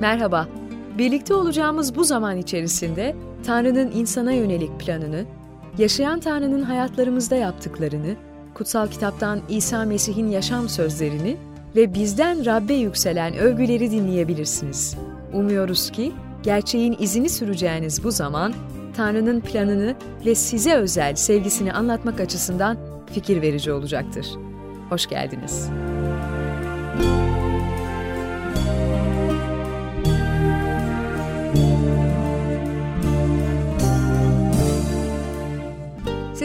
Merhaba. Birlikte olacağımız bu zaman içerisinde Tanrı'nın insana yönelik planını, yaşayan Tanrı'nın hayatlarımızda yaptıklarını, kutsal kitaptan İsa Mesih'in yaşam sözlerini ve bizden Rabbe yükselen övgüleri dinleyebilirsiniz. Umuyoruz ki gerçeğin izini süreceğiniz bu zaman Tanrı'nın planını ve size özel sevgisini anlatmak açısından fikir verici olacaktır. Hoş geldiniz.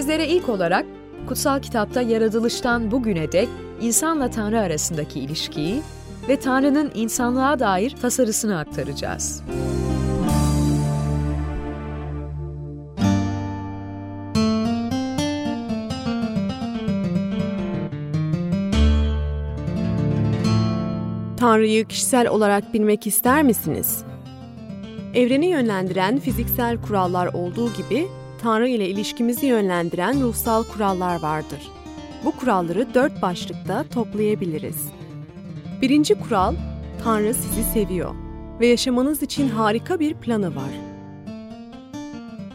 Sizlere ilk olarak kutsal kitapta yaratılıştan bugüne dek insanla Tanrı arasındaki ilişkiyi ve Tanrı'nın insanlığa dair tasarısını aktaracağız. Tanrı'yı kişisel olarak bilmek ister misiniz? Evreni yönlendiren fiziksel kurallar olduğu gibi Tanrı ile ilişkimizi yönlendiren ruhsal kurallar vardır. Bu kuralları dört başlıkta toplayabiliriz. Birinci kural, Tanrı sizi seviyor ve yaşamanız için harika bir planı var.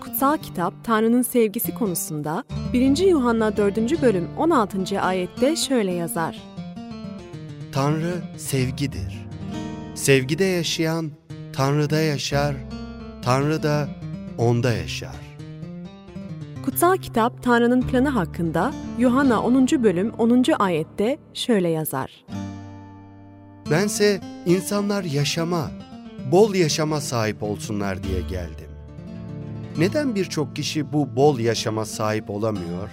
Kutsal kitap Tanrı'nın sevgisi konusunda 1. Yuhanna 4. bölüm 16. ayette şöyle yazar. Tanrı sevgidir. Sevgide yaşayan Tanrı'da yaşar, Tanrı da onda yaşar. Kutsal kitap Tanrı'nın planı hakkında Yuhanna 10. bölüm 10. ayette şöyle yazar. Bense insanlar yaşama, bol yaşama sahip olsunlar diye geldim. Neden birçok kişi bu bol yaşama sahip olamıyor?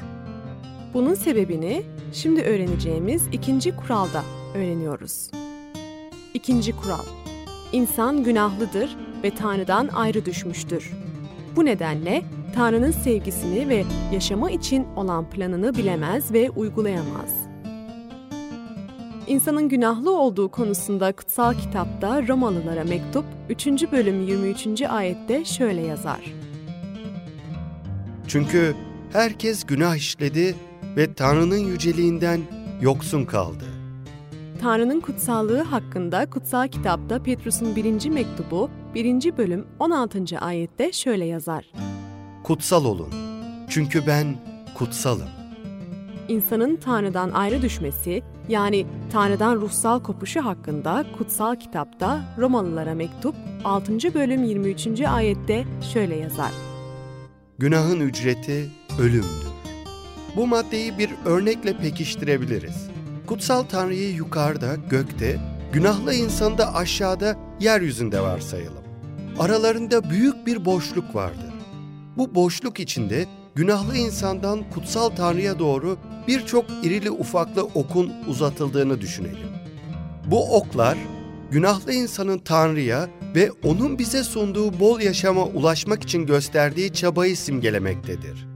Bunun sebebini şimdi öğreneceğimiz ikinci kuralda öğreniyoruz. İkinci kural. İnsan günahlıdır ve Tanrı'dan ayrı düşmüştür. Bu nedenle Tanrı'nın sevgisini ve yaşama için olan planını bilemez ve uygulayamaz. İnsanın günahlı olduğu konusunda kutsal kitapta Romalılara mektup 3. bölüm 23. ayette şöyle yazar. Çünkü herkes günah işledi ve Tanrı'nın yüceliğinden yoksun kaldı. Tanrı'nın kutsallığı hakkında kutsal kitapta Petrus'un 1. mektubu 1. bölüm 16. ayette şöyle yazar. Kutsal olun. Çünkü ben kutsalım. İnsanın Tanrı'dan ayrı düşmesi, yani Tanrı'dan ruhsal kopuşu hakkında kutsal kitapta Romalılara mektup 6. bölüm 23. ayette şöyle yazar. Günahın ücreti ölümdür. Bu maddeyi bir örnekle pekiştirebiliriz. Kutsal Tanrı'yı yukarıda, gökte, günahlı insanı da aşağıda, yeryüzünde varsayalım. Aralarında büyük bir boşluk vardır. Bu boşluk içinde günahlı insandan kutsal Tanrı'ya doğru birçok irili ufaklı okun uzatıldığını düşünelim. Bu oklar günahlı insanın Tanrı'ya ve onun bize sunduğu bol yaşama ulaşmak için gösterdiği çabayı simgelemektedir.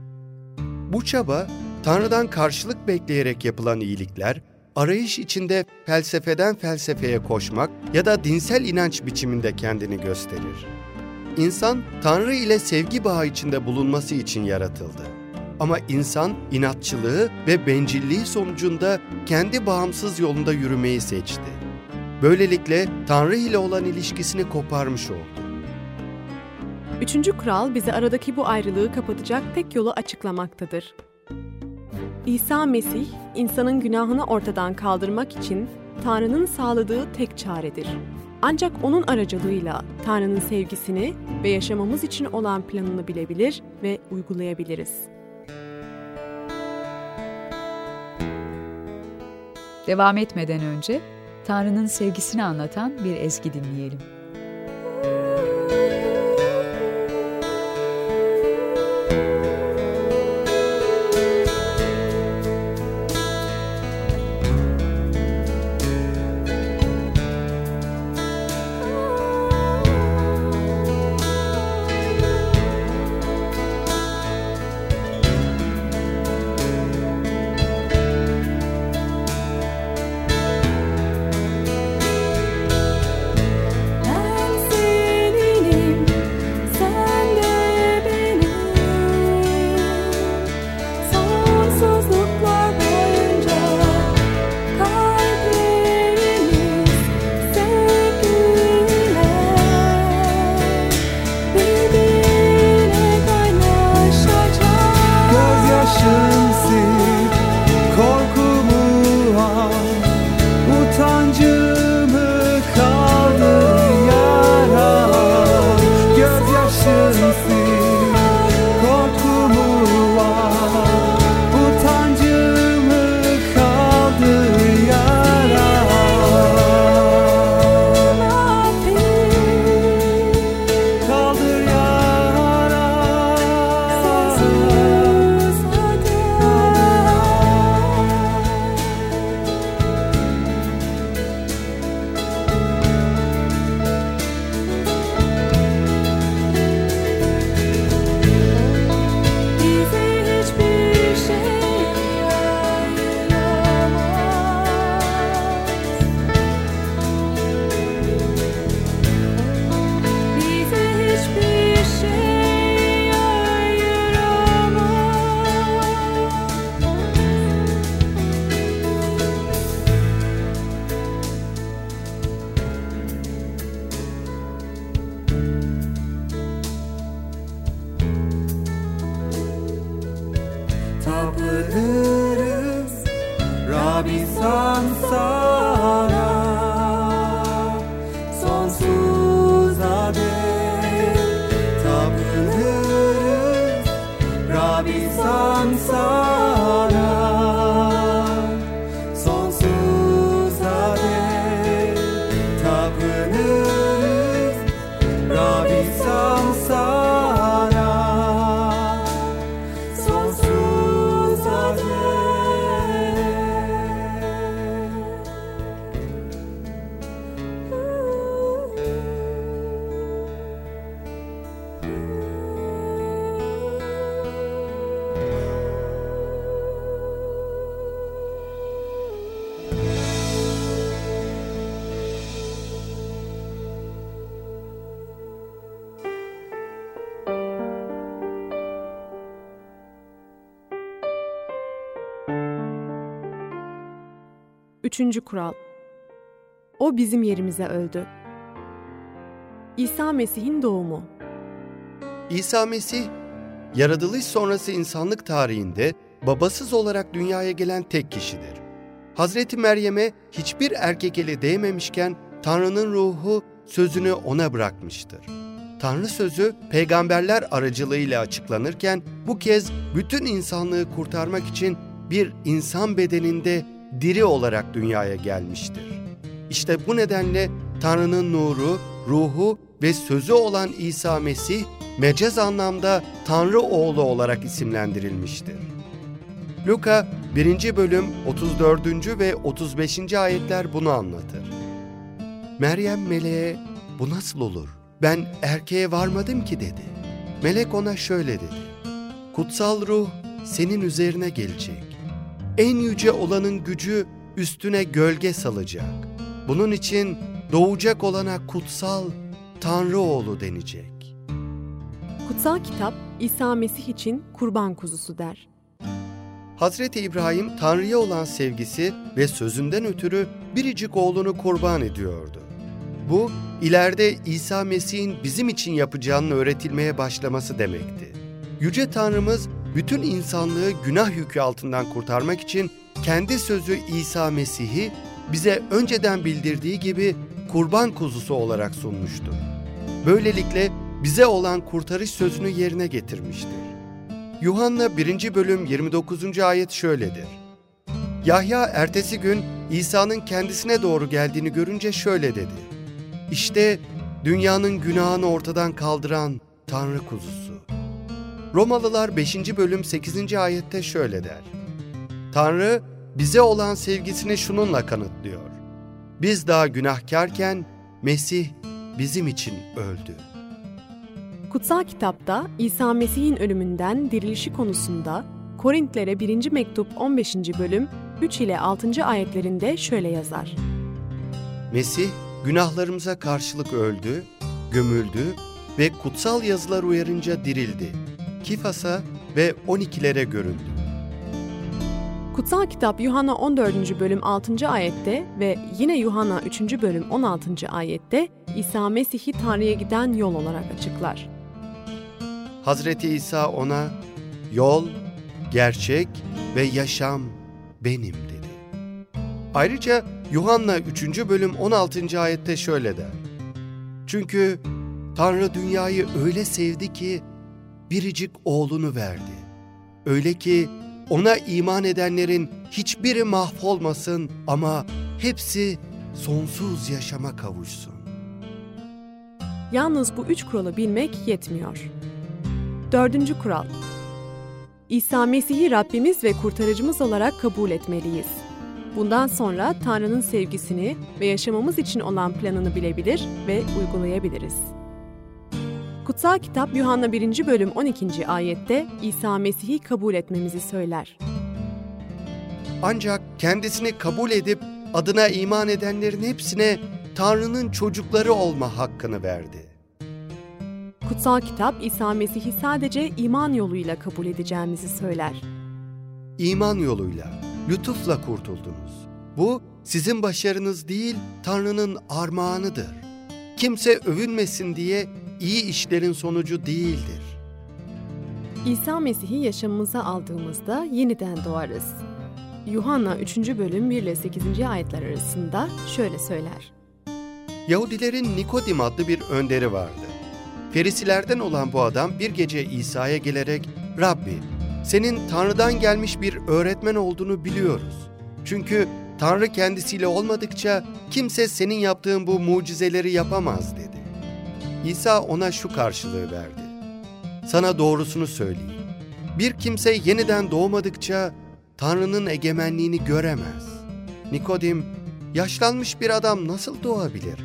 Bu çaba Tanrı'dan karşılık bekleyerek yapılan iyilikler, arayış içinde felsefeden felsefeye koşmak ya da dinsel inanç biçiminde kendini gösterir. İnsan Tanrı ile sevgi bağı içinde bulunması için yaratıldı. Ama insan inatçılığı ve bencilliği sonucunda kendi bağımsız yolunda yürümeyi seçti. Böylelikle Tanrı ile olan ilişkisini koparmış oldu. Üçüncü kural bize aradaki bu ayrılığı kapatacak tek yolu açıklamaktadır. İsa Mesih, insanın günahını ortadan kaldırmak için Tanrı'nın sağladığı tek çaredir. Ancak onun aracılığıyla Tanrı'nın sevgisini ve yaşamamız için olan planını bilebilir ve uygulayabiliriz. Devam etmeden önce Tanrı'nın sevgisini anlatan bir ezgi dinleyelim. Üçüncü kural. O bizim yerimize öldü. İsa Mesih'in doğumu. İsa Mesih, yaratılış sonrası insanlık tarihinde babasız olarak dünyaya gelen tek kişidir. Hazreti Meryem'e hiçbir erkek eli değmemişken Tanrı'nın ruhu sözünü ona bırakmıştır. Tanrı sözü peygamberler aracılığıyla açıklanırken bu kez bütün insanlığı kurtarmak için bir insan bedeninde diri olarak dünyaya gelmiştir. İşte bu nedenle Tanrı'nın nuru, ruhu ve sözü olan İsa Mesih mecaz anlamda Tanrı oğlu olarak isimlendirilmiştir. Luka 1. bölüm 34. ve 35. ayetler bunu anlatır. Meryem meleğe bu nasıl olur? Ben erkeğe varmadım ki dedi. Melek ona şöyle dedi. Kutsal ruh senin üzerine gelecek. En yüce olanın gücü üstüne gölge salacak. Bunun için doğacak olana kutsal Tanrı oğlu denecek. Kutsal kitap İsa Mesih için kurban kuzusu der. Hazreti İbrahim Tanrı'ya olan sevgisi ve sözünden ötürü biricik oğlunu kurban ediyordu. Bu, ileride İsa Mesih'in bizim için yapacağının öğretilmeye başlaması demekti. Yüce Tanrımız bütün insanlığı günah yükü altından kurtarmak için kendi sözü İsa Mesih'i bize önceden bildirdiği gibi kurban kuzusu olarak sunmuştur. Böylelikle bize olan kurtarış sözünü yerine getirmiştir. Yuhanna 1. bölüm 29. ayet şöyledir. Yahya ertesi gün İsa'nın kendisine doğru geldiğini görünce şöyle dedi. İşte dünyanın günahını ortadan kaldıran Tanrı kuzusu. Romalılar 5. bölüm 8. ayette şöyle der. Tanrı bize olan sevgisini şununla kanıtlıyor. Biz daha günahkarken Mesih bizim için öldü. Kutsal kitapta İsa Mesih'in ölümünden dirilişi konusunda Korintlere 1. mektup 15. bölüm 3 ile 6. ayetlerinde şöyle yazar. Mesih günahlarımıza karşılık öldü, gömüldü ve kutsal yazılar uyarınca dirildi. Kifas'a ve 12'lere göründü. Kutsal kitap Yuhanna 14. bölüm 6. ayette ve yine Yuhanna 3. bölüm 16. ayette İsa Mesih'i Tanrı'ya giden yol olarak açıklar. Hazreti İsa ona yol, gerçek ve yaşam benim dedi. Ayrıca Yuhanna 3. bölüm 16. ayette şöyle der. Çünkü Tanrı dünyayı öyle sevdi ki biricik oğlunu verdi. Öyle ki ona iman edenlerin hiçbiri mahvolmasın ama hepsi sonsuz yaşama kavuşsun. Yalnız bu üç kuralı bilmek yetmiyor. Dördüncü kural. İsa Mesih'i Rabbimiz ve kurtarıcımız olarak kabul etmeliyiz. Bundan sonra Tanrı'nın sevgisini ve yaşamamız için olan planını bilebilir ve uygulayabiliriz. Kutsal kitap Yuhanna 1. bölüm 12. ayette İsa Mesih'i kabul etmemizi söyler. Ancak kendisini kabul edip adına iman edenlerin hepsine Tanrı'nın çocukları olma hakkını verdi. Kutsal kitap İsa Mesih'i sadece iman yoluyla kabul edeceğimizi söyler. İman yoluyla, lütufla kurtuldunuz. Bu sizin başarınız değil, Tanrı'nın armağanıdır. Kimse övünmesin diye iyi işlerin sonucu değildir. İsa Mesih'i yaşamımıza aldığımızda yeniden doğarız. Yuhanna 3. bölüm 1 ile 8. ayetler arasında şöyle söyler. Yahudilerin Nikodim adlı bir önderi vardı. Ferisilerden olan bu adam bir gece İsa'ya gelerek, Rabbi, senin Tanrı'dan gelmiş bir öğretmen olduğunu biliyoruz. Çünkü Tanrı kendisiyle olmadıkça kimse senin yaptığın bu mucizeleri yapamaz dedi. İsa ona şu karşılığı verdi. Sana doğrusunu söyleyeyim. Bir kimse yeniden doğmadıkça Tanrı'nın egemenliğini göremez. Nikodim, yaşlanmış bir adam nasıl doğabilir?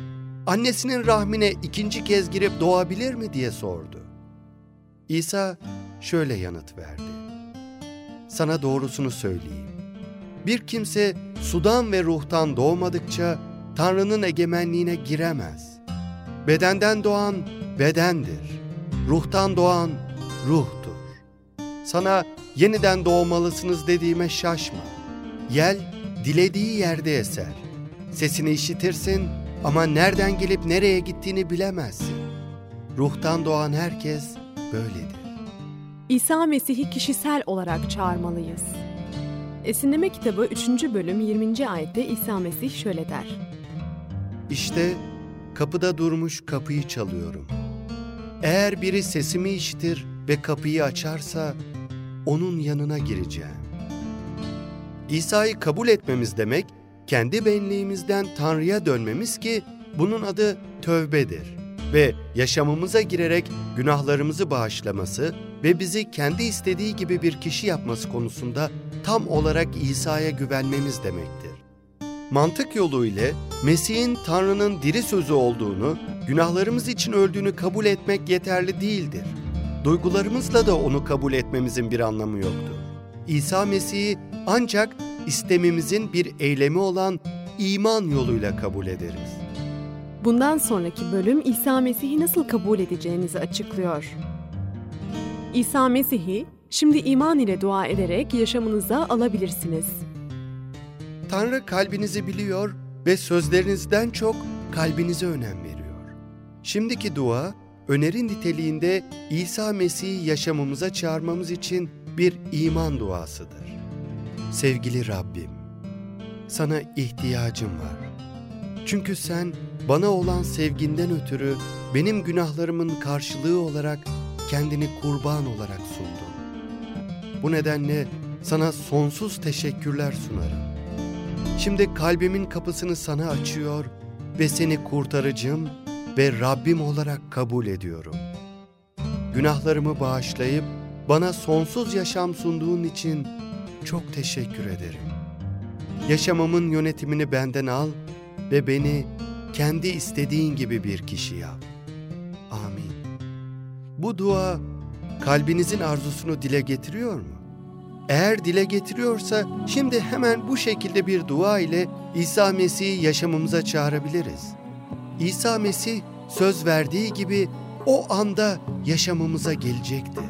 Annesinin rahmine ikinci kez girip doğabilir mi diye sordu. İsa şöyle yanıt verdi. Sana doğrusunu söyleyeyim. Bir kimse sudan ve ruhtan doğmadıkça Tanrı'nın egemenliğine giremez. Bedenden doğan bedendir. Ruhtan doğan ruhtur. Sana yeniden doğmalısınız dediğime şaşma. Yel dilediği yerde eser. Sesini işitirsin ama nereden gelip nereye gittiğini bilemezsin. Ruhtan doğan herkes böyledir. İsa Mesih'i kişisel olarak çağırmalıyız. Esinleme kitabı 3. bölüm 20. ayette İsa Mesih şöyle der. İşte kapıda durmuş kapıyı çalıyorum. Eğer biri sesimi işitir ve kapıyı açarsa onun yanına gireceğim. İsa'yı kabul etmemiz demek, kendi benliğimizden Tanrı'ya dönmemiz ki bunun adı tövbedir ve yaşamımıza girerek günahlarımızı bağışlaması ve bizi kendi istediği gibi bir kişi yapması konusunda tam olarak İsa'ya güvenmemiz demektir. Mantık yolu ile Mesih'in Tanrı'nın diri sözü olduğunu, günahlarımız için öldüğünü kabul etmek yeterli değildir. Duygularımızla da onu kabul etmemizin bir anlamı yoktur. İsa Mesih'i ancak istemimizin bir eylemi olan iman yoluyla kabul ederiz. Bundan sonraki bölüm İsa Mesih'i nasıl kabul edeceğinizi açıklıyor. İsa Mesih'i şimdi iman ile dua ederek yaşamınıza alabilirsiniz. Tanrı kalbinizi biliyor ve sözlerinizden çok kalbinize önem veriyor. Şimdiki dua, öneri niteliğinde İsa Mesih'i yaşamımıza çağırmamız için bir iman duasıdır. Sevgili Rabbim, sana ihtiyacım var. Çünkü sen bana olan sevginden ötürü benim günahlarımın karşılığı olarak kendini kurban olarak sundun. Bu nedenle sana sonsuz teşekkürler sunarım. Şimdi kalbimin kapısını sana açıyor ve seni kurtarıcım ve Rabbim olarak kabul ediyorum. Günahlarımı bağışlayıp bana sonsuz yaşam sunduğun için çok teşekkür ederim. Yaşamamın yönetimini benden al ve beni kendi istediğin gibi bir kişi yap. Amin. Bu dua kalbinizin arzusunu dile getiriyor mu? Eğer dile getiriyorsa şimdi hemen bu şekilde bir dua ile İsa Mesih'i yaşamımıza çağırabiliriz. İsa Mesih söz verdiği gibi o anda yaşamımıza gelecektir.